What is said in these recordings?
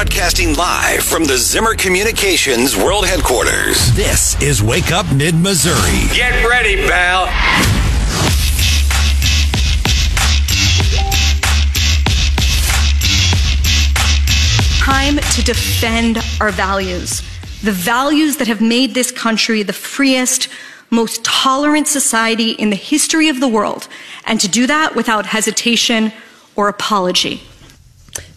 Broadcasting live from the Zimmer Communications World Headquarters. This is Wake Up Mid Missouri. Get ready, pal. Time to defend our values. The values that have made this country the freest, most tolerant society in the history of the world, and to do that without hesitation or apology.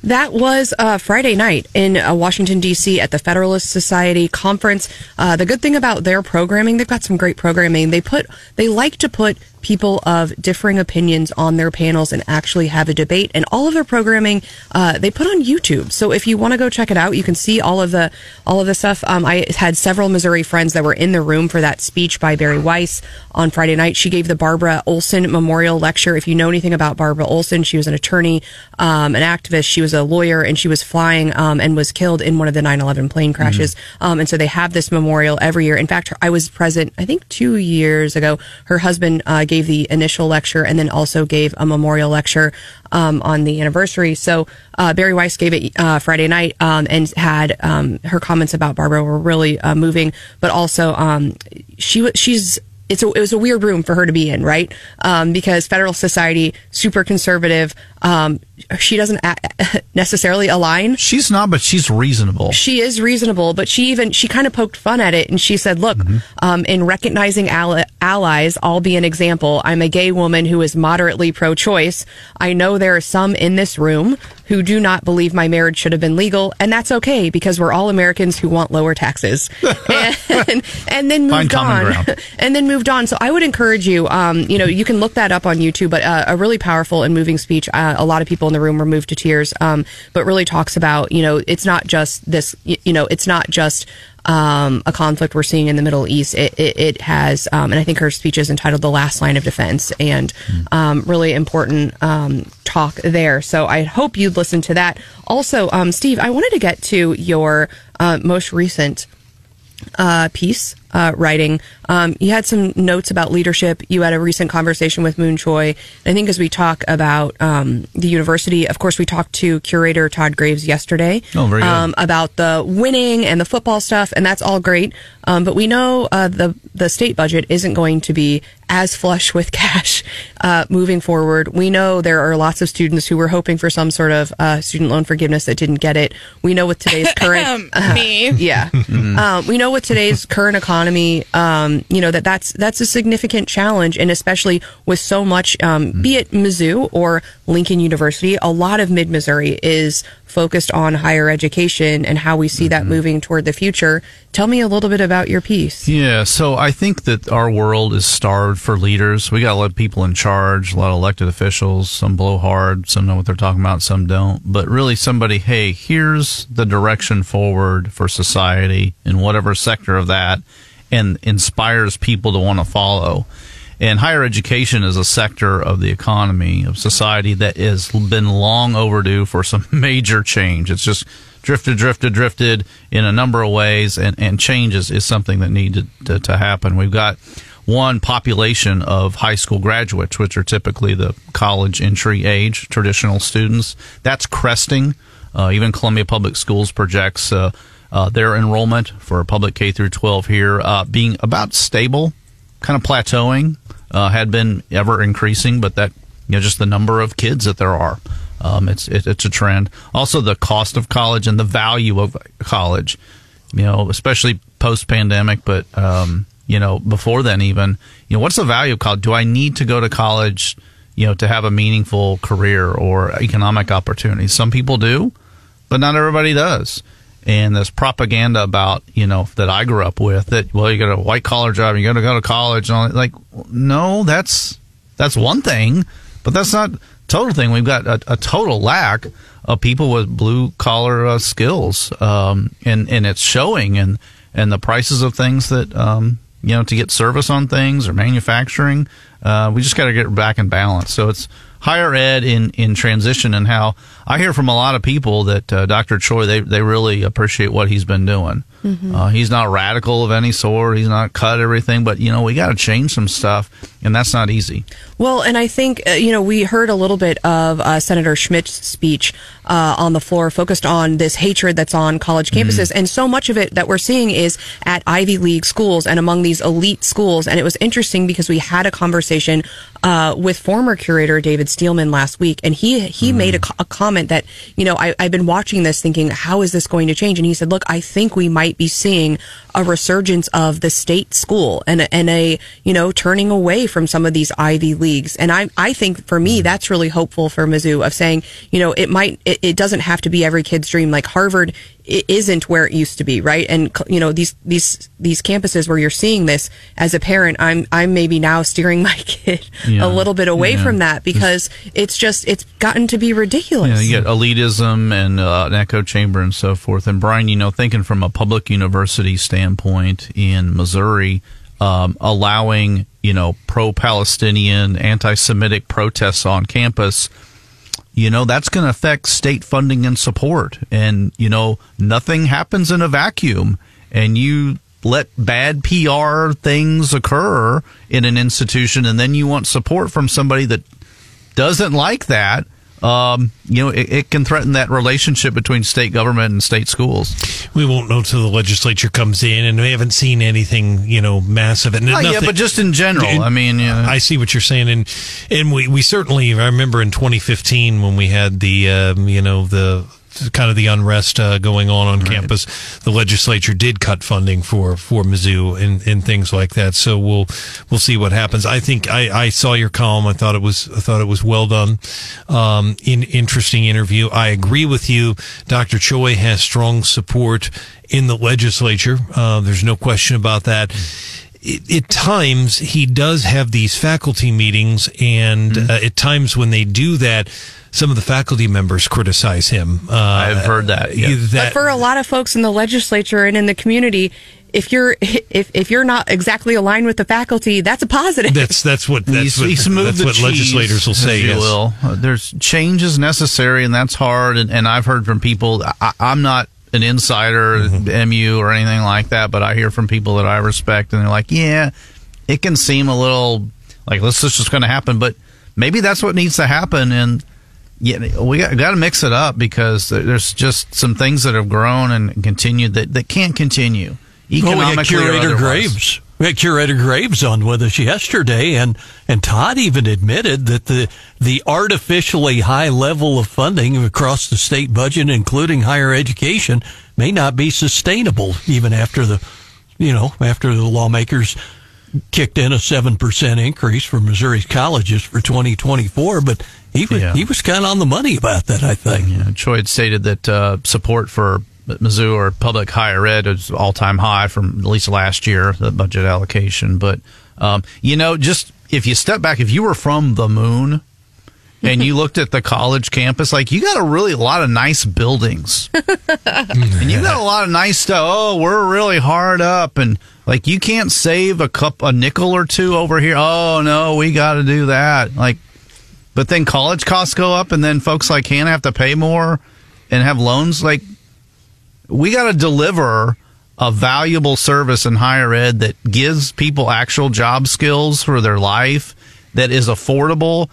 That was uh, Friday night in uh, Washington, D.C. at the Federalist Society conference. Uh, the good thing about their programming, they've got some great programming. They put, they like to put people of differing opinions on their panels and actually have a debate. And all of their programming, uh, they put on YouTube. So if you want to go check it out, you can see all of the, all of the stuff. Um, I had several Missouri friends that were in the room for that speech by Bari Weiss on Friday night. She gave the Barbara Olson Memorial Lecture. If you know anything about Barbara Olson, she was an attorney, um, an activist. She was a lawyer and she was flying, um, and was killed in one of the 9-11 plane crashes. Um, and so they have this memorial every year. In fact, I was present, I think two years ago. Her husband, uh, gave the initial lecture and then also gave a memorial lecture um, on the anniversary. So uh, Bari Weiss gave it uh, Friday night um, and had um, her comments about Barbara were really uh, moving, but also um, she was she's. It's a, it was a weird room for her to be in, right? Um, because Federal Society, super conservative. Um, she doesn't a- necessarily align She's not, but she's reasonable. she is reasonable, but she even she kind of poked fun at it, and she said, "Look, um, in recognizing allies, I'll be an example. I'm a gay woman who is moderately pro-choice. I know there are some in this room who do not believe my marriage should have been legal, and that's okay because we're all Americans who want lower taxes." and, and then moved common on, and then moved on. So I would encourage you. Um, you know, you can look that up on YouTube, but uh, a really powerful and moving speech. Uh, a lot of people in the room were moved to tears. Um, but really talks about you know it's not just this. You know, it's not just. Um, a conflict we're seeing in the Middle East. It, it, it has, um, and I think her speech is entitled "The Last Line of Defense," and um, really important um, talk there. So I hope you'd listen to that. Also, um, Steve, I wanted to get to your uh, most recent uh, piece uh, writing. Um, you had some notes about leadership. You had a recent conversation with Mun Choi. I think as we talk about um, the university, of course, we talked to curator Todd Graves yesterday Oh, um, about the winning and the football stuff, and that's all great. Um, but we know uh, the the state budget isn't going to be as flush with cash uh, moving forward. We know there are lots of students who were hoping for some sort of uh, student loan forgiveness that didn't get it. We know with today's current Me. yeah. um, we know with today's current economy, um, you know that that's that's a significant challenge, and especially with so much, um, be it Mizzou or Lincoln University, a lot of Mid Missouri is focused on higher education and how we see that mm-hmm. moving toward the future. Tell me a little bit about your piece. Yeah, so I think that our world is starved for leaders. We got a lot of people in charge, a lot of elected officials. Some blow hard, some know what they're talking about, some don't. But really, somebody, hey, here's the direction forward for society in whatever sector of that, and inspires people to want to follow. And higher education is a sector of the economy of society that has been long overdue for some major change. It's just drifted, drifted, drifted in a number of ways, and, and is something that needed to, to happen. We've got one population of high school graduates, which are typically the college entry age traditional students. That's cresting. Uh, even Columbia Public Schools projects uh, uh, their enrollment for public K through 12 here uh, being about stable, kind of plateauing. Uh, had been ever increasing, but that you know just the number of kids that there are, um, it's it, it's a trend. Also, the cost of college and the value of college, you know, especially post pandemic, but um, you know before then even, you know, what's the value of college? Do I need to go to college? You know, to have a meaningful career or economic opportunities. Some people do, but not everybody does. And this propaganda about, you know, that I grew up with that, well, you got a white collar job, you got to go to college and all that. Like, no, that's, that's one thing, but that's not total thing. We've got a, a total lack of people with blue collar uh, skills. Um, and, and it's showing and, and the prices of things that, um, you know, to get service on things or manufacturing, uh, we just got to get back in balance. So it's higher ed in, in transition and how I hear from a lot of people that uh, Dr. Choi, they, they really appreciate what he's been doing. Mm-hmm. Uh, he's not radical of any sort. He's not cut everything, but you know, we got to change some stuff and that's not easy. Well, and I think, uh, you know, we heard a little bit of uh, Senator Schmitt's speech uh, on the floor focused on this hatred that's on college mm-hmm. campuses. Mm. And so much of it that we're seeing is at Ivy League schools and among these elite schools. And it was interesting because we had a conversation uh, with former curator David Steelman last week, and he he mm. made a, a, comment that you know I, I've been watching this, thinking how is this going to change? And he said, look, I think we might be seeing a resurgence of the state school and and a you know turning away from some of these Ivy leagues. And I I think for me mm. that's really hopeful for Mizzou of saying you know it might it, it doesn't have to be every kid's dream. Like Harvard it isn't where it used to be, right? And you know these these these campuses where you're seeing this as a parent, I'm I'm maybe now steering my kid yeah, a little bit away yeah. from that because it's just it's gotten to be ridiculous. Yeah, you get elitism and uh, an echo chamber and so forth. And Brian, you know, thinking from a public university standpoint in Missouri, um, allowing you know pro-Palestinian, anti-Semitic protests on campus you know, that's going to affect state funding and support. And, you know, nothing happens in a vacuum. And you let bad PR things occur in an institution, and then you want support from somebody that doesn't like that um, you know, it, it, can threaten that relationship between state government and state schools. We won't know till the legislature comes in, and we haven't seen anything, you know, massive. And yeah, but just in general, I mean, you know. I see what you're saying, and and we we certainly. I remember in 2015 when we had the, um, you know, the kind of the unrest uh, going on on right. campus, the legislature did cut funding for for Mizzou and, and things like that. So we'll we'll see what happens. I think I, I saw your column. I thought it was I thought it was well done. Um, in interesting interview. I agree with you. Dr. Choi has strong support in the legislature. Uh, there's no question about that. at times he does have these faculty meetings, and mm-hmm. uh, at times when they do that, some of the faculty members criticize him. Uh, I've heard that, yes. that. But for a lot of folks in the legislature and in the community, if you're if if you're not exactly aligned with the faculty, that's a positive. That's that's what that's what, that's what cheese, legislators will say. Yes. Will. Uh, there's changes necessary, and that's hard. And, and I've heard from people. I, am not an insider, mm-hmm. MU or anything like that, but I hear from people that I respect, and they're like, "Yeah, it can seem a little like this is just going to happen," but maybe that's what needs to happen. And yeah, we got, got to mix it up because there's just some things that have grown and continued that, that can't continue. Economically, well, curator Graves. We had curator Graves on with us yesterday, and and Todd even admitted that the the artificially high level of funding across the state budget, including higher education, may not be sustainable even after the you know after the lawmakers kicked in a 7% increase for Missouri's colleges for 2024, but he was, yeah. he was kind of on the money about that, I think. Yeah. Choi had stated that uh, support for Mizzou or public higher ed is all time high from at least last year, the budget allocation. But, um, you know, just if you step back, if you were from the moon, and you looked at the college campus, like you got a really a lot of nice buildings, and you got a lot of nice stuff. Oh, we're really hard up, and like you can't save a cup a nickel or two over here. Oh no, we got to do that. Like but then college costs go up, and then folks like Hannah have to pay more and have loans. Like, we got to deliver a valuable service in higher ed that gives people actual job skills for their life, that is affordable.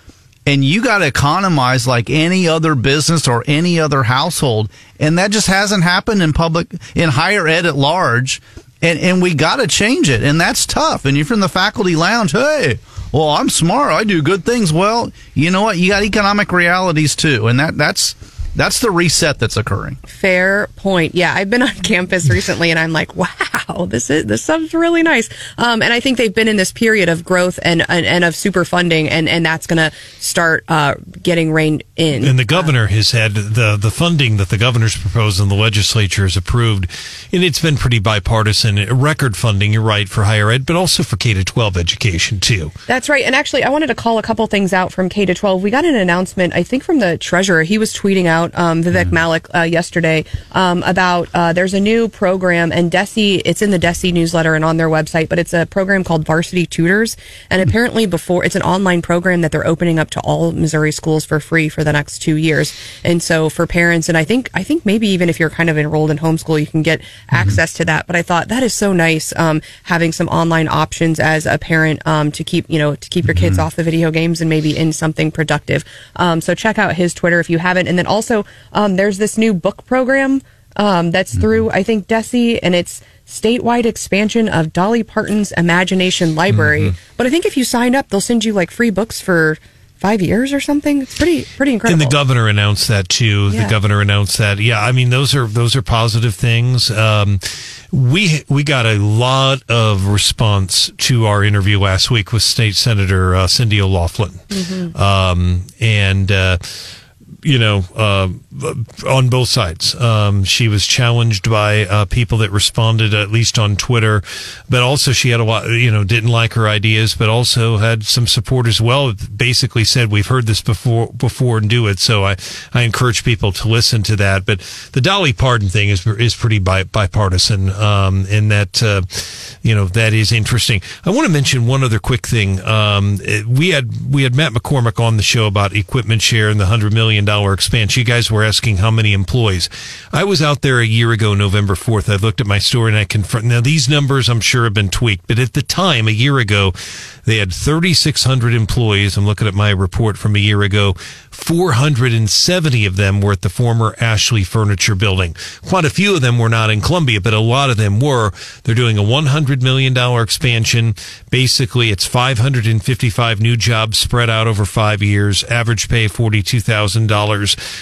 And you got to economize like any other business or any other household. And that just hasn't happened in public, in higher ed at large. And, and we got to change it. And that's tough. And you're from the faculty lounge. Hey, well, I'm smart. I do good things. Well, you know what? You got economic realities too, and that that's that's the reset that's occurring. Fair point. Yeah, I've been on campus recently, and I'm like, wow, this is this stuff's really nice. Um, and I think they've been in this period of growth and and, and of super funding, and and that's going to start uh, getting reined in. And the governor has had the the funding that the governor's proposed and the legislature has approved, and it's been pretty bipartisan. Record funding, you're right, for higher ed, but also for K to 12 education too. That's right. And actually, I wanted to call a couple things out from K to 12. We got an announcement, I think, from the treasurer. He was tweeting out out, um, Vivek mm. Malek, uh, yesterday um, about uh, there's a new program, and DESE, it's in the DESE newsletter and on their website, but it's a program called Varsity Tutors. And mm. apparently, before it's an online program that they're opening up to all Missouri schools for free for the next two years. And so for parents, and I think I think maybe even if you're kind of enrolled in homeschool, you can get mm-hmm. access to that. But I thought that is so nice um, having some online options as a parent um, to keep you know to keep your kids mm-hmm. off the video games and maybe in something productive. Um, so check out his Twitter if you haven't. And then also um, there's this new book program um, that's mm-hmm. through I think DESE, and it's statewide expansion of Dolly Parton's Imagination Library. Mm-hmm. But I think if you sign up, they'll send you like free books for five years or something. It's pretty pretty incredible. And the governor announced that too. Yeah. The governor announced that. Yeah, I mean those are those are positive things. Um, we we got a lot of response to our interview last week with State Senator uh, Cindy O'Laughlin, mm-hmm. um, and. Uh, you know, uh, on both sides. Um, she was challenged by uh, people that responded, at least on Twitter, but also she had a lot, you know, didn't like her ideas, but also had some support as well. Basically said, we've heard this before, before and do it. So I, I encourage people to listen to that. But the Dolly Parton thing is, is pretty bi- bipartisan. Um, and that, uh, you know, that is interesting. I want to mention one other quick thing. Um, we had, we had Matt McCormick on the show about EquipmentShare and the hundred million dollar expansion. You guys were asking how many employees. I was out there a year ago, November 4th. I looked at my store and I confront. Now, these numbers I'm sure have been tweaked, but at the time, a year ago, they had 3,600 employees. I'm looking at my report from a year ago. 470 of them were at the former Ashley Furniture Building. Quite a few of them were not in Columbia, but a lot of them were. They're doing a $100 million expansion. Basically, it's 555 new jobs spread out over five years, average pay $42,000.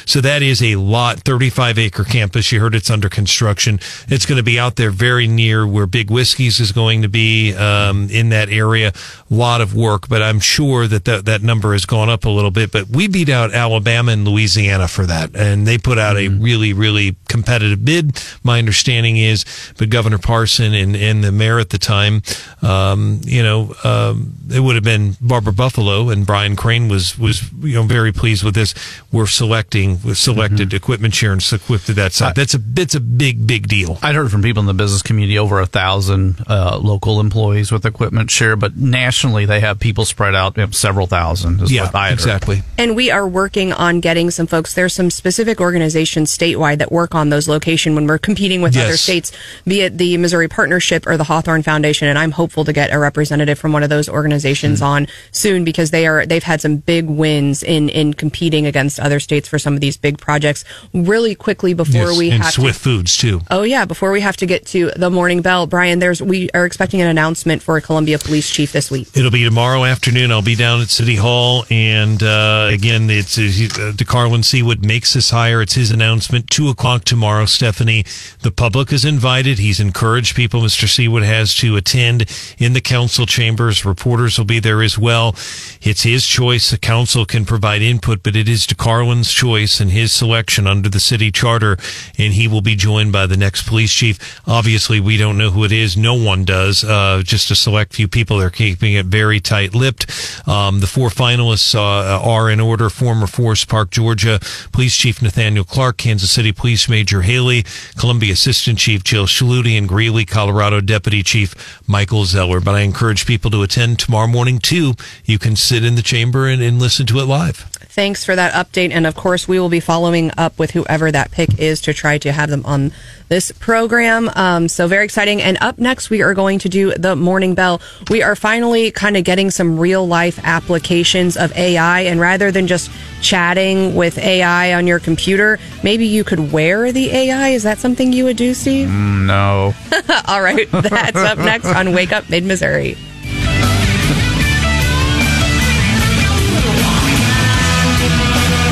So that is a lot, 35 acre campus. You heard it's under construction. It's going to be out there very near where Big Whiskey's is going to be um, in that area. A lot of work, but I'm sure that, that that number has gone up a little bit. But we beat out Alabama and Louisiana for that, and they put out mm-hmm. a really, really competitive bid. My understanding is, but Governor Parson and, and the mayor at the time, um, you know, um, it would have been Barbara Buffaloe and Brian Crane was was you know very pleased with this. We're selecting we selected mm-hmm. EquipmentShare and equipped to that side. That's a it's a big big deal. I'd heard from people in the business community over a thousand uh, local employees with EquipmentShare, but nationally they have people spread out you know, several thousand. yeah, exactly. And we are working on getting some folks. There's some specific organizations statewide that work on those location when we're competing with yes. other states, be it the Missouri Partnership or the Hawthorne Foundation. And I'm hopeful to get a representative from one of those organizations mm. on soon because they are they've had some big wins in in competing against other states for some of these big projects. Really quickly before yes, we and have Swift to, Foods too. Oh yeah, before we have to get to the morning bell, Brian. There's we are expecting an announcement for a Columbia Police Chief this week. It'll be tomorrow afternoon. I'll be down at City Hall, and uh, again, it's uh, De'Carlon Seewood makes this hire. It's his announcement. Two o'clock tomorrow, Stephanie. The public is invited. He's encouraged people, Mr. Seewood has to attend in the council chambers. Reporters will be there as well. It's his choice. The council can provide input, but it is De'Carlon's choice and his selection under the city charter. And he will be joined by the next police chief. Obviously, we don't know who it is. No one does. Uh, just a select few people. They're keeping it very tight lipped. Um, the four finalists uh, are in order. Former Forest Park, Georgia Police Chief Nathaniel Clark, Kansas City Police Major Haley, Columbia Assistant Chief Jill Schlude, and Greeley, Colorado Deputy Chief Michael Zeller. But I encourage people to attend tomorrow morning too. You can sit in the chamber and, and listen to it live. Thanks for that update. And of course, we will be following up with whoever that pick is to try to have them on this program. Um, so very exciting. And up next, we are going to do the morning bell. We are finally kind of getting some real life applications of AI. And rather than just chatting with AI on your computer, maybe you could wear the AI. Is that something you would do, Steve? Mm, no. All right. That's up next on Wake Up Mid Missouri.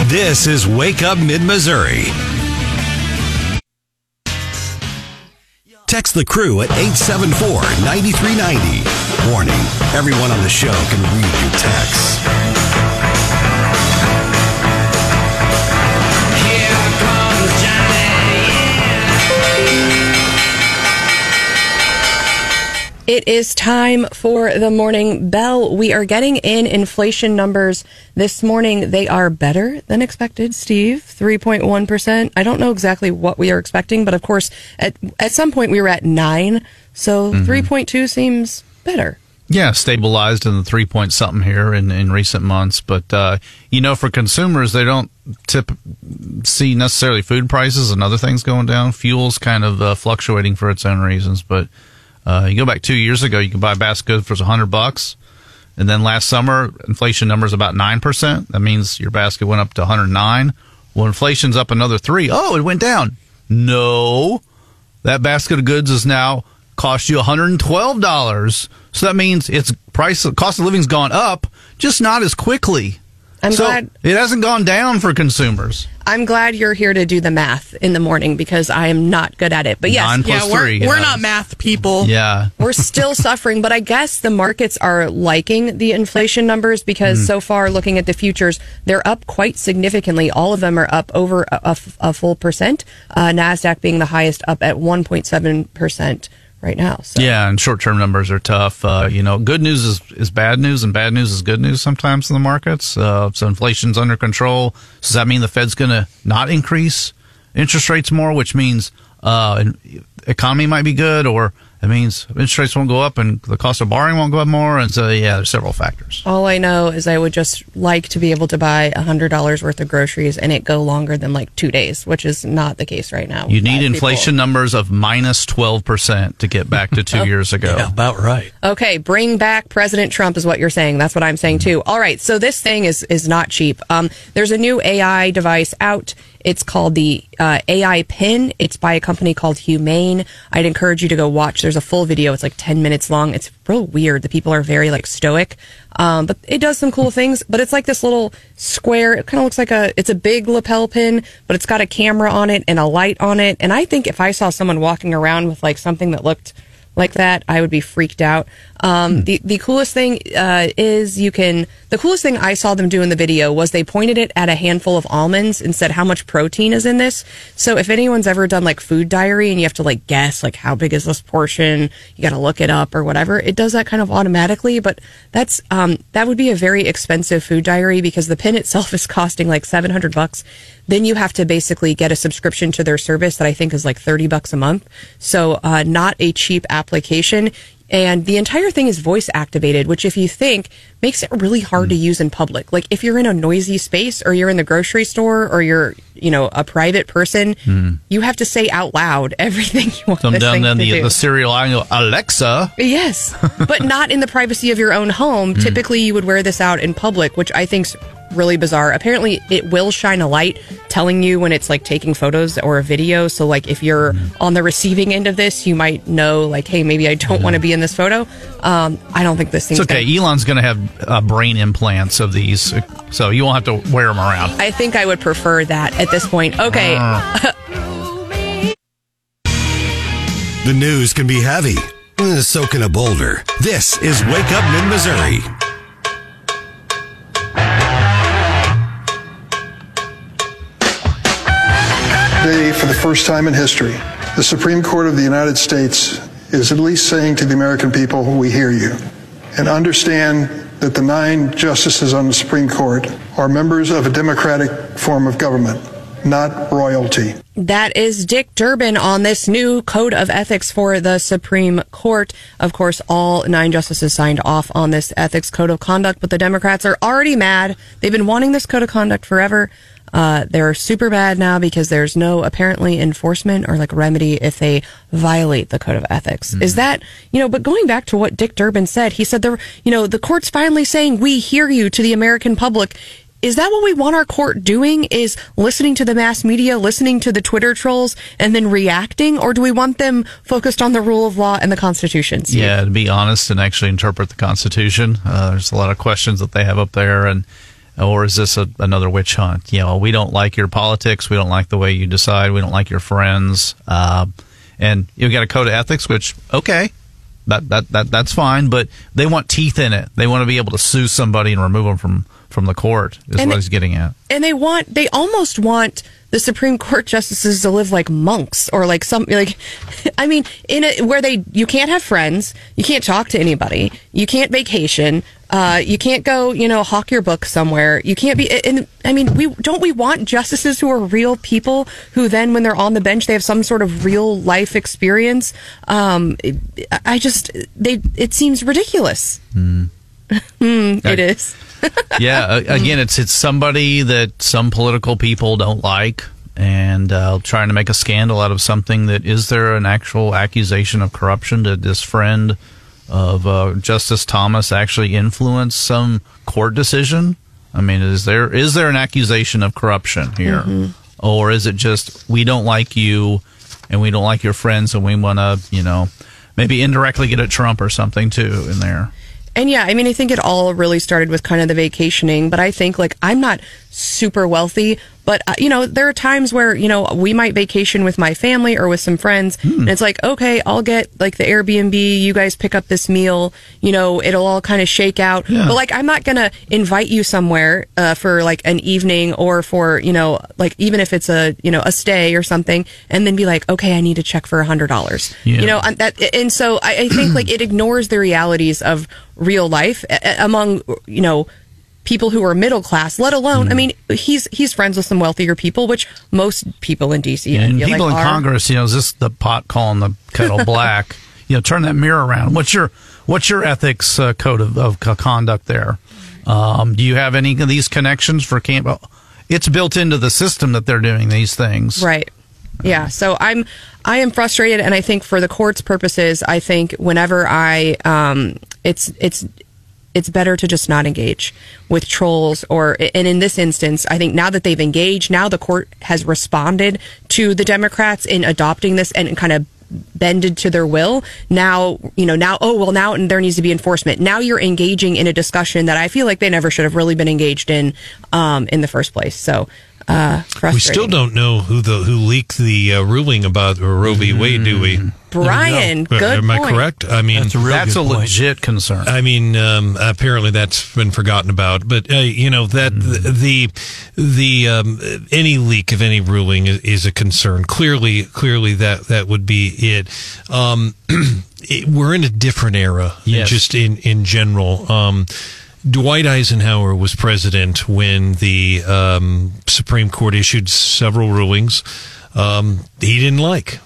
This is Wake Up Mid Missouri. Text the crew at 874 9390. Warning everyone on the show can read your texts. It is time for the morning bell. We are getting in inflation numbers this morning. They are better than expected, Steve. 3.1%. I don't know exactly what we are expecting, but of course, at, at some point we were at 9. So mm-hmm. 3.2 seems better. Yeah, stabilized in the three point something here in, in recent months. But, uh, you know, for consumers, they don't tip, see necessarily food prices and other things going down. Fuel's kind of uh, fluctuating for its own reasons. But uh, you go back two years ago, you could buy a basket of goods for hundred bucks, and then last summer, inflation numbers about nine percent. That means your basket went up to 109. Well, inflation's up another three. Oh, it went down. No, that basket of goods is now cost you $112. So that means its price, cost of living's gone up, just not as quickly. I'm so glad it hasn't gone down for consumers. I'm glad you're here to do the math in the morning because I am not good at it. But yes, Nine yeah, plus we're, three, we're not math people. Yeah. we're still suffering, but I guess the markets are liking the inflation numbers because Mm. so far, looking at the futures, they're up quite significantly. All of them are up over a full percent. Uh, Nasdaq being the highest, up at 1.7 percent right now. So. Yeah, and short term numbers are tough. Uh, you know, good news is, is bad news, and bad news is good news sometimes in the markets. Uh, so inflation's under control. Does that mean the Fed's going to not increase interest rates more, which means uh, economy might be good, or it means interest rates won't go up and the cost of borrowing won't go up more? And so, yeah, there's several factors. All I know is I would just like to be able to buy $100 worth of groceries and it go longer than like two days, which is not the case right now. You need five people. inflation numbers of minus 12% to get back to two years ago. Yeah, about right. Okay, bring back President Trump is what you're saying. That's what I'm saying too. All right, so this thing is is not cheap. Um, there's a new AI device out. It's called the uh, AI Pin. It's by a company called Humane. I'd encourage you to go watch. There's a full video. It's like 10 minutes long. It's real weird. The people are very like stoic, um, but it does some cool things. But it's like this little square. It kind of looks like a. It's a big lapel pin, but it's got a camera on it and a light on it. And I think if I saw someone walking around with like something that looked like that, I would be freaked out. Um, the the coolest thing uh, is you can. The coolest thing I saw them do in the video was they pointed it at a handful of almonds and said how much protein is in this. So if anyone's ever done like food diary and you have to like guess like how big is this portion, you got to look it up or whatever. It does that kind of automatically, but that's um, that would be a very expensive food diary because the pin itself is costing like seven hundred bucks. Then you have to basically get a subscription to their service that I think is like thirty bucks a month. So uh, not a cheap application. And the entire thing is voice activated, which if you think makes it really hard to hmm. use in public. Like if you're in a noisy space or you're in the grocery store or you're, you know, a private person, you have to say out loud everything you want this down then the, do. the cereal aisle, and go, Alexa. Yes, but not in the privacy of your own home. Typically, you would wear this out in public, which I think's really bizarre. Apparently, it will shine a light telling you when it's like taking photos or a video. So, like, if you're on the receiving end of this, you might know, like, hey, maybe I don't want to be in this photo. Um, I don't think this thing's It's okay. gonna- Elon's going to have uh, brain implants of these, so you won't have to wear them around. I think I would prefer that at this point. Okay. The news can be heavy. Uh, So can a boulder. This is Wake Up Mid Missouri. Today, for the first time in history, the Supreme Court of the United States is at least saying to the American people, we hear you. And understand that the nine justices on the Supreme Court are members of a democratic form of government, not royalty. That is Dick Durbin on this new code of ethics for the Supreme Court. Of course, all nine justices signed off on this ethics code of conduct, but the Democrats are already mad. They've been wanting this code of conduct forever. Uh, they're super bad now because there's no apparently enforcement or like remedy if they violate the code of ethics. Is that, you know, but going back to what Dick Durbin said, he said there, you know, the court's finally saying we hear you to the American public. Is that what we want our court doing? Is listening to the mass media, listening to the Twitter trolls, and then reacting? Or do we want them focused on the rule of law and the Constitution? Yeah, to be honest and actually interpret the Constitution. Uh, there's a lot of questions that they have up there, and or is this a, another witch hunt? You know, we don't like your politics. We don't like the way you decide. We don't like your friends. Uh, and you've got a code of ethics, which okay, That, that that that's fine, but they want teeth in it. They want to be able to sue somebody and remove them from from the court. Is And what he's getting at. and they want they almost want the Supreme Court justices to live like monks or like some like I mean in a where they you can't have friends, you can't talk to anybody, you can't vacation, uh, you can't go you know hawk your book somewhere, you can't be and I mean we don't we want justices who are real people who then when they're on the bench they have some sort of real life experience. Um, I just they it seems ridiculous. Hmm, it is. yeah, again, it's it's somebody that some political people don't like, and uh, trying to make a scandal out of something that is there an actual accusation of corruption? Did this friend of uh, Justice Thomas actually influence some court decision? I mean, is there is there an accusation of corruption here, or is it just we don't like you and we don't like your friends and we want to you know maybe indirectly get at Trump or something too in there? And yeah, I mean, I think it all really started with kind of the vacationing, but I think like I'm not super wealthy, but uh, you know, there are times where, you know, we might vacation with my family or with some friends and it's like, okay, I'll get like the Airbnb, you guys pick up this meal, you know, it'll all kind of shake out. But like I'm not going to invite you somewhere uh, for like an evening or for, you know, like even if it's a, you know, a stay or something and then be like, okay, I need to check for a hundred dollars. Yeah. You know, and that and so I, I think like it ignores the realities of real life among you know people who are middle class let alone i Mm. mean he's he's friends with some wealthier people which most people in dc and people like in are. Congress, you know, is this the pot calling the kettle black? you know, turn that mirror around. What's your what's your ethics uh, code of, of conduct there? Um, do you have any of these connections for camp? It's built into the system that they're doing these things, Right. Yeah. So I'm, I am frustrated, and I think for the court's purposes, I think whenever I, um, it's it's it's better to just not engage with trolls or and in this instance i think now that they've engaged now the court has responded to the democrats in adopting this and kind of bended to their will. Now you know now oh well now and there needs to be enforcement. Now you're engaging in a discussion that i feel like they never should have really been engaged in um, in the first place. So uh, frustrating. We still don't know who the who leaked the uh, ruling about Roe v. Wade, do we? Brian, good Am I point. correct? I mean, That's a real That's a point. legit concern. I mean, um, apparently that's been forgotten about, but uh, you know that the the um, any leak of any ruling is, is a concern. Clearly, clearly that that would be it. Um, it we're in a different era, Yes. just in in general. Dwight Eisenhower was president when the um, Supreme Court issued several rulings um, he didn't like.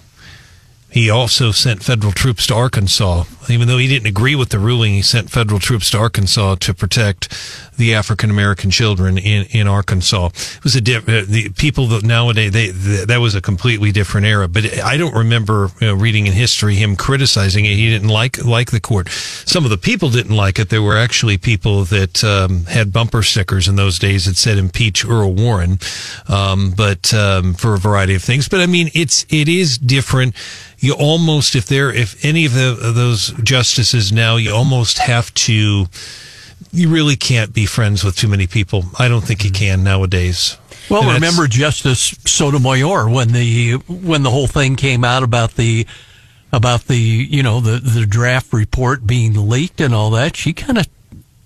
He also sent federal troops to Arkansas. Even though he didn't agree with the ruling, he sent federal troops to Arkansas to protect the African American children in, in Arkansas. It was a diff- uh, the people that nowadays they, th that was a completely different era. But I don't remember you know, reading in history him criticizing it. He didn't like like the court. Some of the people didn't like it. There were actually people that um, had bumper stickers in those days that said "impeach Earl Warren," um, but um, for a variety of things. But I mean, it's it is different you almost if there if any of, the, of those justices now you almost have to you really can't be friends with too many people i don't think you can nowadays Well, And remember Justice Sotomayor when the when the whole thing came out about the about the you know the the draft report being leaked and all that. She kind of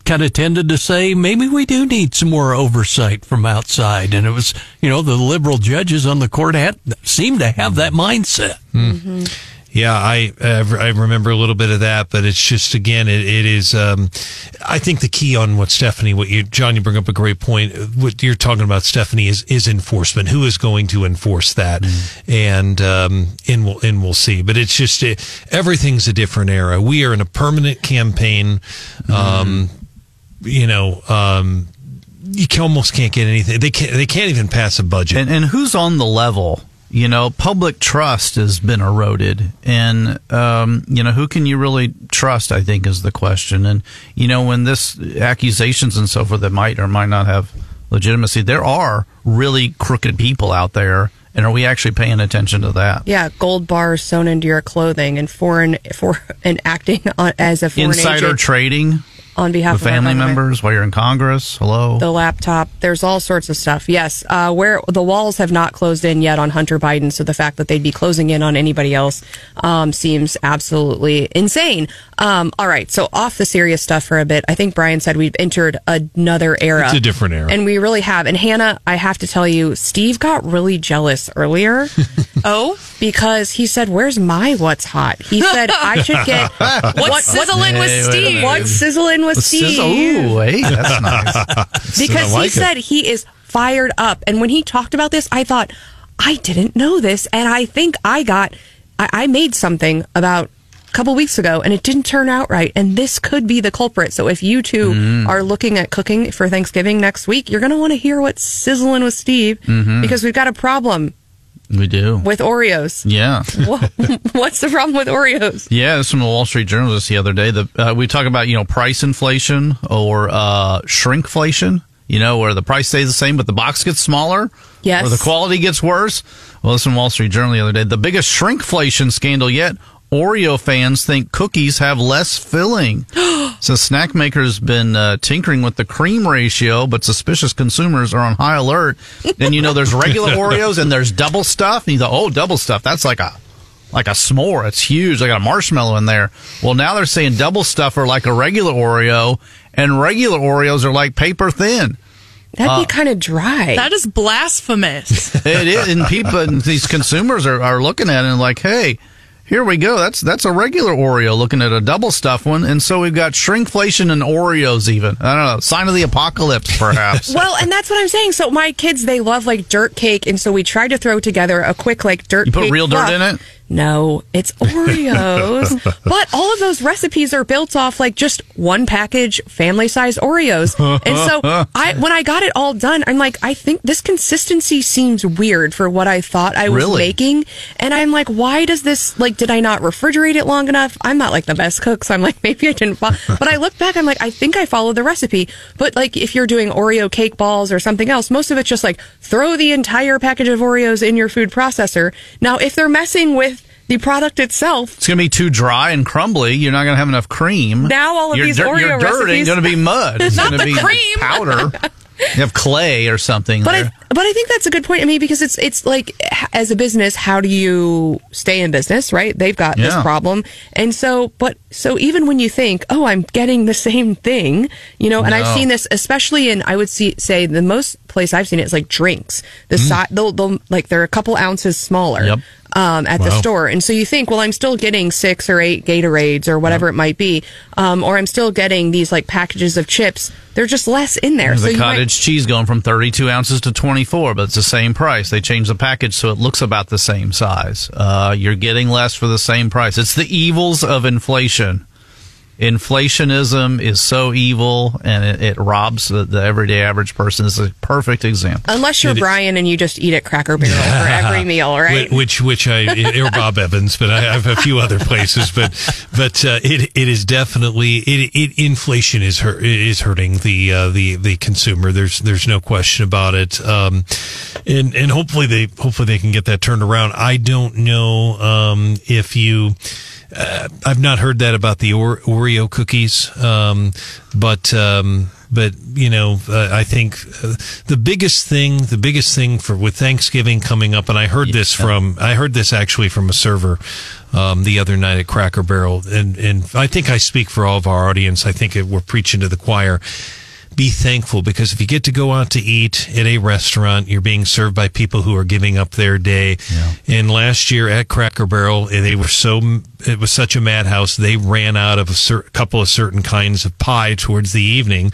kind of tended to say maybe we do need some more oversight from outside, and it was you know the liberal judges on the court had seemed to have that mindset. Hmm. Mm-hmm. Yeah, I I remember a little bit of that, but it's just again, it, it is. Um, I think the key on what Stephanie, what you, John, you bring up a great point. What you're talking about, Stephanie, is is enforcement. Who is going to enforce that? And um, and we'll and we'll see. But it's just it, everything's a different era. We are in a permanent campaign. Um, you know, um, you can, almost can't get anything. They can't. They can't even pass a budget. and, and who's on the level? You know, public trust has been eroded, and um, you know who can you really trust? I think is the question. And you know, when this accusations and so forth that might or might not have legitimacy, there are really crooked people out there, and are we actually paying attention to that? Yeah, gold bars sewn into your clothing and foreign for and acting on, as a foreign Insider agent. trading. On behalf the of family members while you're in Congress. Hello. The laptop. There's all sorts of stuff. Yes, uh, where the walls have not closed in yet on Hunter Biden, so the fact that they'd be closing in on anybody else um, seems absolutely insane. Um, all right, so off the serious stuff for a bit. I think Brian said we've entered another era. It's a different era. and we really have. And Hannah, I have to tell you, Steve got really jealous earlier. Oh, because he said, "Where's my what's hot?" He said, "I should get what's sizzling with Hey, wait Steve? minute. what's sizzling with Steve." Sizzle. Ooh, hey, that's nice. because like he it. said he is fired up. And when he talked about this, I thought, I didn't know this. And I think I got, I, I made something about a couple weeks ago and it didn't turn out right. And this could be the culprit. So if you two Mm. are looking at cooking for Thanksgiving next week, you're going to want to hear what's sizzling with Steve Mm-hmm. because we've got a problem we do. with Oreos. Yeah. What's the problem with Oreos? Yeah, this from the Wall Street Journal just the other day. The uh, we talk about you know price inflation or uh, shrinkflation. You know where the price stays the same but the box gets smaller. Yes. Or the quality gets worse. Well, this from Wall Street Journal the other day. The biggest shrinkflation scandal yet. Oreo fans think cookies have less filling. so snack makers been uh, tinkering with the cream ratio, but suspicious consumers are on high alert. And you know, there's regular Oreos and there's Double Stuf. And you thought, oh, Double Stuf. That's like a like a s'more. It's huge. I got a marshmallow in there. Well, now they're saying Double Stuf are like a regular Oreo, and regular Oreos are like paper thin. That'd Uh, be kind of dry. That is blasphemous. It is, and people, and these consumers are, are looking at it and like, hey, here we go. That's that's a regular Oreo looking at a Double Stuf one, and so we've got shrinkflation and Oreos. Even I don't know, sign of the apocalypse, perhaps. Well, and that's what I'm saying. So my kids, they love like dirt cake, and so we tried to throw together a quick like dirt. You put real dirt fluff. in it? No, it's Oreos. but all of those recipes are built off like just one package, family size Oreos. and so I, when I got it all done, I'm like, I think this consistency seems weird for what I thought I was Really? making. And I'm like, why does this like? Did I not refrigerate it long enough? I'm not like the best cook, so I'm like, maybe I didn't. Fo-. But I look back, I'm like, I think I followed the recipe. But like, if you're doing Oreo cake balls or something else, most of it's just like throw the entire package of Oreos in your food processor. Now, if they're messing with the product itself, It's gonna be too dry and crumbly. You're not gonna have enough cream. Now all of your these Oreo your dirt ain't recipes- gonna be mud. It's gonna the be cream. powder. You have clay or something But. I, but I think that's a good point. I mean, because it's it's like as a business, how do you stay in business, right? They've got this Yeah. problem, and so but so even when you think, oh, I'm getting the same thing, you know, and I've No. seen this especially in I would see say the most place I've seen it is like drinks. The si- they'll, they'll like they're a couple ounces smaller. Mm. Yep. Um, at the store, and so you think, well, I'm still getting six or eight Gatorades or whatever it might be, um, or I'm still getting these like packages of chips. They're just less in there. There's so the you might- cottage cheese going from 32 ounces to 24, but it's the same price. They changed the package so it looks about the same size. Uh, you're getting less for the same price. It's the evils of inflation. Inflationism is so evil and it, it robs the, the everyday average person. This is a perfect example. Unless you're Brian and you just eat at Cracker Barrel for every meal, right? Which, which I, or Bob Evans, but I have a few other places. But, but uh, it, it is definitely it, it. Inflation is hurt, is hurting the uh, the the consumer. There's there's no question about it. Um, and and hopefully they hopefully they can get that turned around. I don't know um, if you. Uh, I've not heard that about the Oreo cookies, um, but um, but you know, uh, I think uh, the biggest thing, the biggest thing for with Thanksgiving coming up, and I heard this from, I heard this actually from a server um, the other night at Cracker Barrel, and and I think I speak for all of our audience. I think it, we're preaching to the choir be thankful because if you get to go out to eat at a restaurant, you're being served by people who are giving up their day. And last year at Cracker Barrel, they were so, it was such a madhouse. They ran out of a cer- couple of certain kinds of pie towards the evening.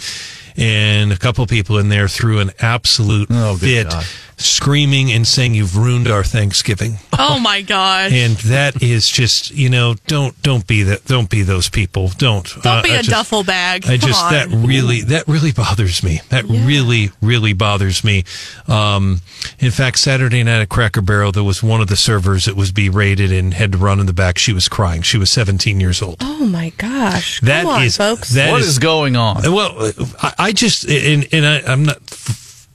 And a couple people in there threw an absolute Oh, fit, God. screaming and saying, "You've ruined our Thanksgiving." oh my gosh. and that is just, you know, don't don't be that, don't be those people. Don't Don't Uh, be I a just- duffel bag. I just on. that really that really bothers me. That really really bothers me. Um, in fact, Saturday night at Cracker Barrel, there was one of the servers that was berated and had to run in the back. She was crying. She was 17 years old. oh my gosh! That Come on, is- folks. that What is- is going on? Well, I, I just and, and I, I'm not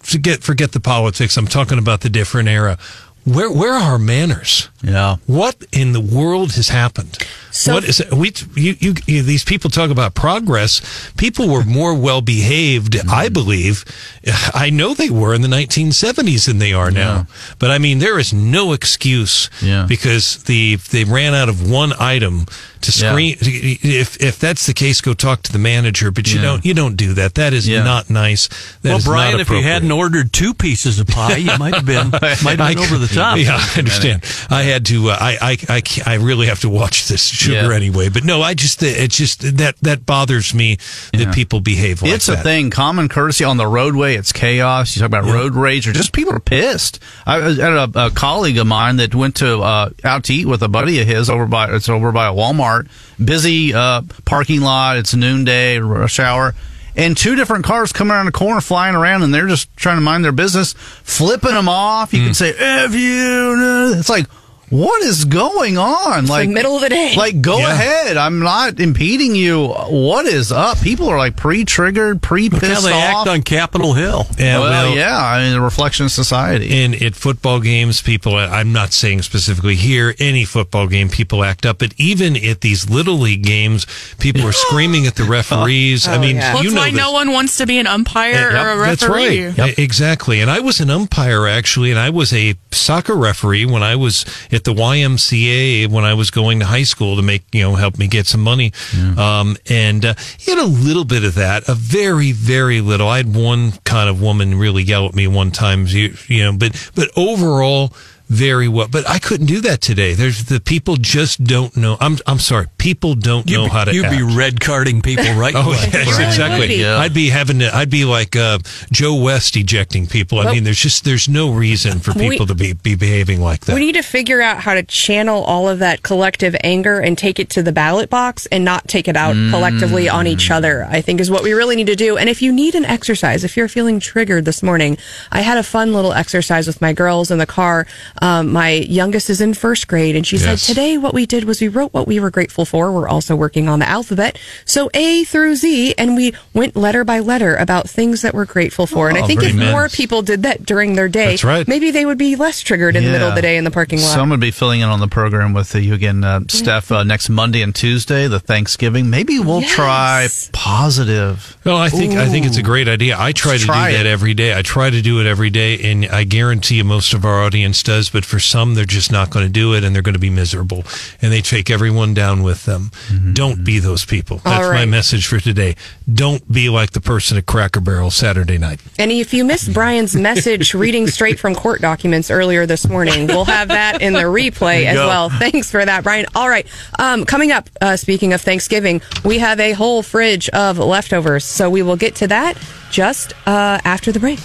forget forget the politics. I'm talking about the different era. where where are our manners? Yeah. What in the world has happened? So- what is it? We you, you, you these people talk about progress. People were more well behaved, Mm-hmm. I believe. I know they were in the 1970s than they are now. But I mean, there is no excuse Yeah. because the they ran out of one item to Yeah. screen. If if that's the case, go talk to the manager. But you Yeah. don't you don't do that. That is Yeah. not nice. That well, is Brian, not if you hadn't ordered two pieces of pie, you might have been might have been I- over the top. Yeah, I understand. I had to. Uh, I, I, I, I really have to watch this sugar Yeah. anyway. But no, I just. It's just that that bothers me that Yeah. people behave like that. it's that. a thing. Common courtesy on the roadway. It's chaos. You talk about road rage, or just people are pissed. I I had a, a colleague of mine that went to uh, out to eat with a buddy of his over by it's over by a Walmart. Busy uh, parking lot. It's noonday rush hour. And two different cars come around the corner, flying around, and they're just trying to mind their business, flipping them off. You can say "f you." It's like, what is going on? the middle of the day. Like, go Yeah. ahead. I'm not impeding you. What is up? People are like pre-triggered, Look how pre-pissed they off. act on Capitol Hill. Yeah, well, well, yeah. I mean, the reflection of society. in at football games, people. I'm not saying specifically here. Any football game, people act up. But even at these little league games, people are screaming at the referees. I Oh, mean, yeah. Well, you that's know why this. no one wants to be an umpire or a That's referee. right. E- Exactly. And I was an umpire actually, and I was a soccer referee when I was at the YMCA when I was going to high school to make you know help me get some money. Um, and uh, you had a little bit of that, a very very little. I had one kind of woman really yell at me one time, you, you know, but but overall. Very well, but I couldn't do that today. There's the people just don't know. I'm I'm sorry, people don't know You'd, how to. you'd act. be red carding people right Oh, away. yes, really exactly. be. Yeah. I'd be having to, I'd be like uh, Joe West ejecting people. I mean, there's just, there's no reason for We- people to be, be behaving like that. We need to figure out how to channel all of that collective anger and take it to the ballot box and not take it out collectively on each other, I think is what we really need to do. And if you need an exercise, if you're feeling triggered this morning, I had a fun little exercise with my girls in the car. Um, my youngest is in first grade and she Yes. said, today what we did was we wrote what we were grateful for. We're also working on the alphabet. So A through Z and we went letter by letter about things that we're grateful for. and I Oh, think if very more people did that during their day, That's right. maybe they would be less triggered in the middle of the day in the parking lot. Someone will be filling in on the program with you again, uh, Steph, uh, next Monday and Tuesday, the Thanksgiving. Maybe we'll Yes. try positive. No, I think I think it's a great idea. I try Let's to try do that every day. I try to do it every day, and I guarantee you most of our audience does. But for some, they're just not going to do it, and they're going to be miserable, and they take everyone down with them. Mm-hmm. Don't be those people. All That's my message for today. Don't be like the person at Cracker Barrel Saturday night. And if you missed Brian's message reading straight from court documents earlier this morning, we'll have that in the replay as go. well. Thanks for that, Brian. All right. Um, coming up, uh, speaking of Thanksgiving, we have a whole fridge of leftovers. So we will get to that just uh, after the break.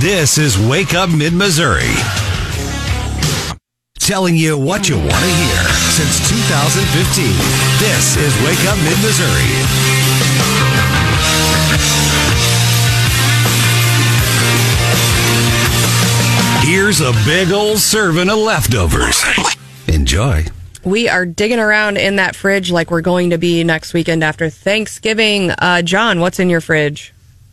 This is Wake Up Mid Missouri. Telling you what you want to hear since 2015. This is Wake Up Mid Missouri. Here's a big old serving of leftovers. Enjoy. We are digging around in that fridge like we're going to be next weekend after Thanksgiving. Uh, John, what's in your fridge?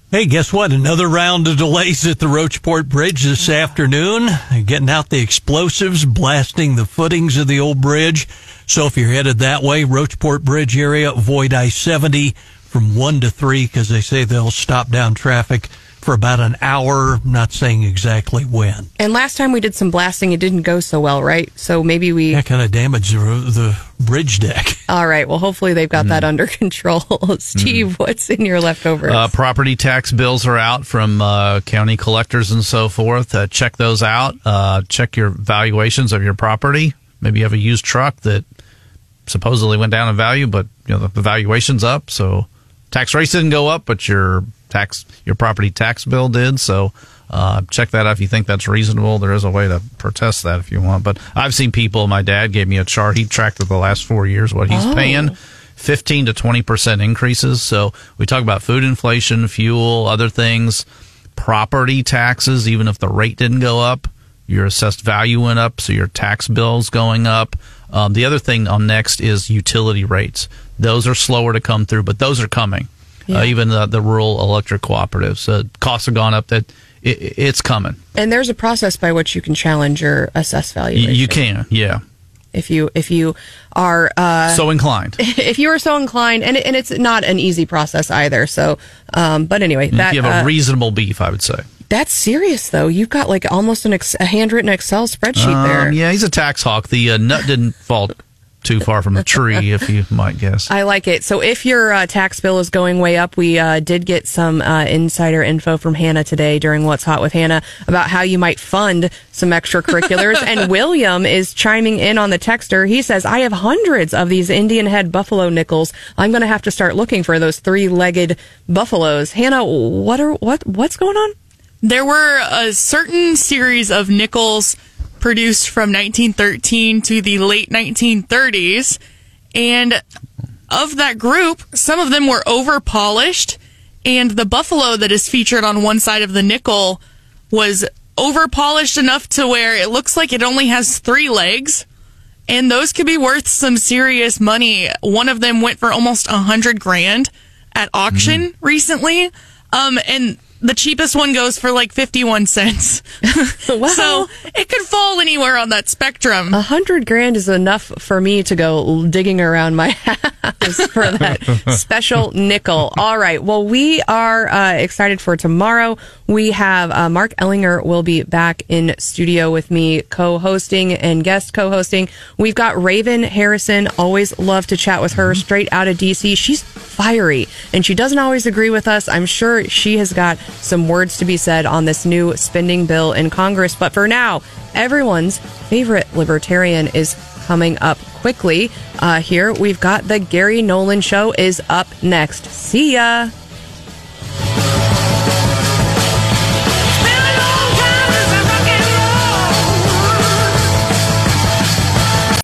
Hey, guess what? Another round of delays at the Rocheport Bridge this afternoon. Getting out the explosives, blasting the footings of the old bridge. So if you're headed that way, Rocheport Bridge area, avoid I-70 from 1 to 3 because they say they'll stop down traffic for about an hour. Not saying exactly when. And last time we did some blasting, it didn't go so well, right? So maybe we. That kind of damaged the, the bridge deck. All right. Well, hopefully they've got that under control. Steve, what's in your leftovers? Uh, property tax bills are out from uh, county collectors and so forth. Uh, check those out. Uh, check your valuations of your property. Maybe you have a used truck that supposedly went down in value, but you know the, the valuation's up. So tax rates didn't go up, but your tax your property tax bill did. So uh, check that out if you think that's reasonable. There is a way to protest that if you want. But I've seen people. My dad gave me a chart. He tracked it the last four years what he's Oh. paying. 15 to 20 percent increases. So we talk about food inflation, fuel, other things, property taxes. Even if the rate didn't go up, your assessed value went up, so your tax bill's going up. Um, the other thing on next is utility rates. Those are slower to come through, but those are coming. Yeah. Uh, even the, the rural electric cooperatives, uh, costs have gone up. That it, it's coming. And there's a process by which you can challenge your assessed valuation. You can, yeah if you if you are uh, so inclined. If you are so inclined, and and it's not an easy process either. So, um, but anyway, that, you have a uh, reasonable beef, I would say. That's serious, though. You've got like almost an ex- a handwritten Excel spreadsheet um, there. Yeah, he's a tax hawk. The uh, nut didn't fall too far from the tree, if you might guess. I like it. So, if your uh, tax bill is going way up, we uh, did get some uh, insider info from Hannah today during What's Hot with Hannah about how you might fund some extracurriculars. and William is chiming in on the texter. He says, I have hundreds of these Indian head buffalo nickels. I'm going to have to start looking for those three legged buffaloes. Hannah, what are what what's going on? There were a certain series of nickels produced from 1913 to the late 1930s. And of that group, some of them were over polished, and the buffalo that is featured on one side of the nickel was over polished enough to where it looks like it only has three legs. And those could be worth some serious money. One of them went for almost a hundred grand at auction mm-hmm. recently. Um, and the cheapest one goes for like 51 cents. wow. So it could fall anywhere on that spectrum. A hundred grand is enough for me to go digging around my house for that special nickel. All right. Well, we are uh, excited for tomorrow. We have uh, Mark Ellinger will be back in studio with me, co-hosting and guest co-hosting. We've got Raven Harrison. Always love to chat with her straight out of DC. She's fiery and she doesn't always agree with us. I'm sure she has got some words to be said on this new spending bill in Congress. But for now, everyone's favorite libertarian is coming up quickly. Uh, here we've got the Gary Nolan Show is up next. See ya.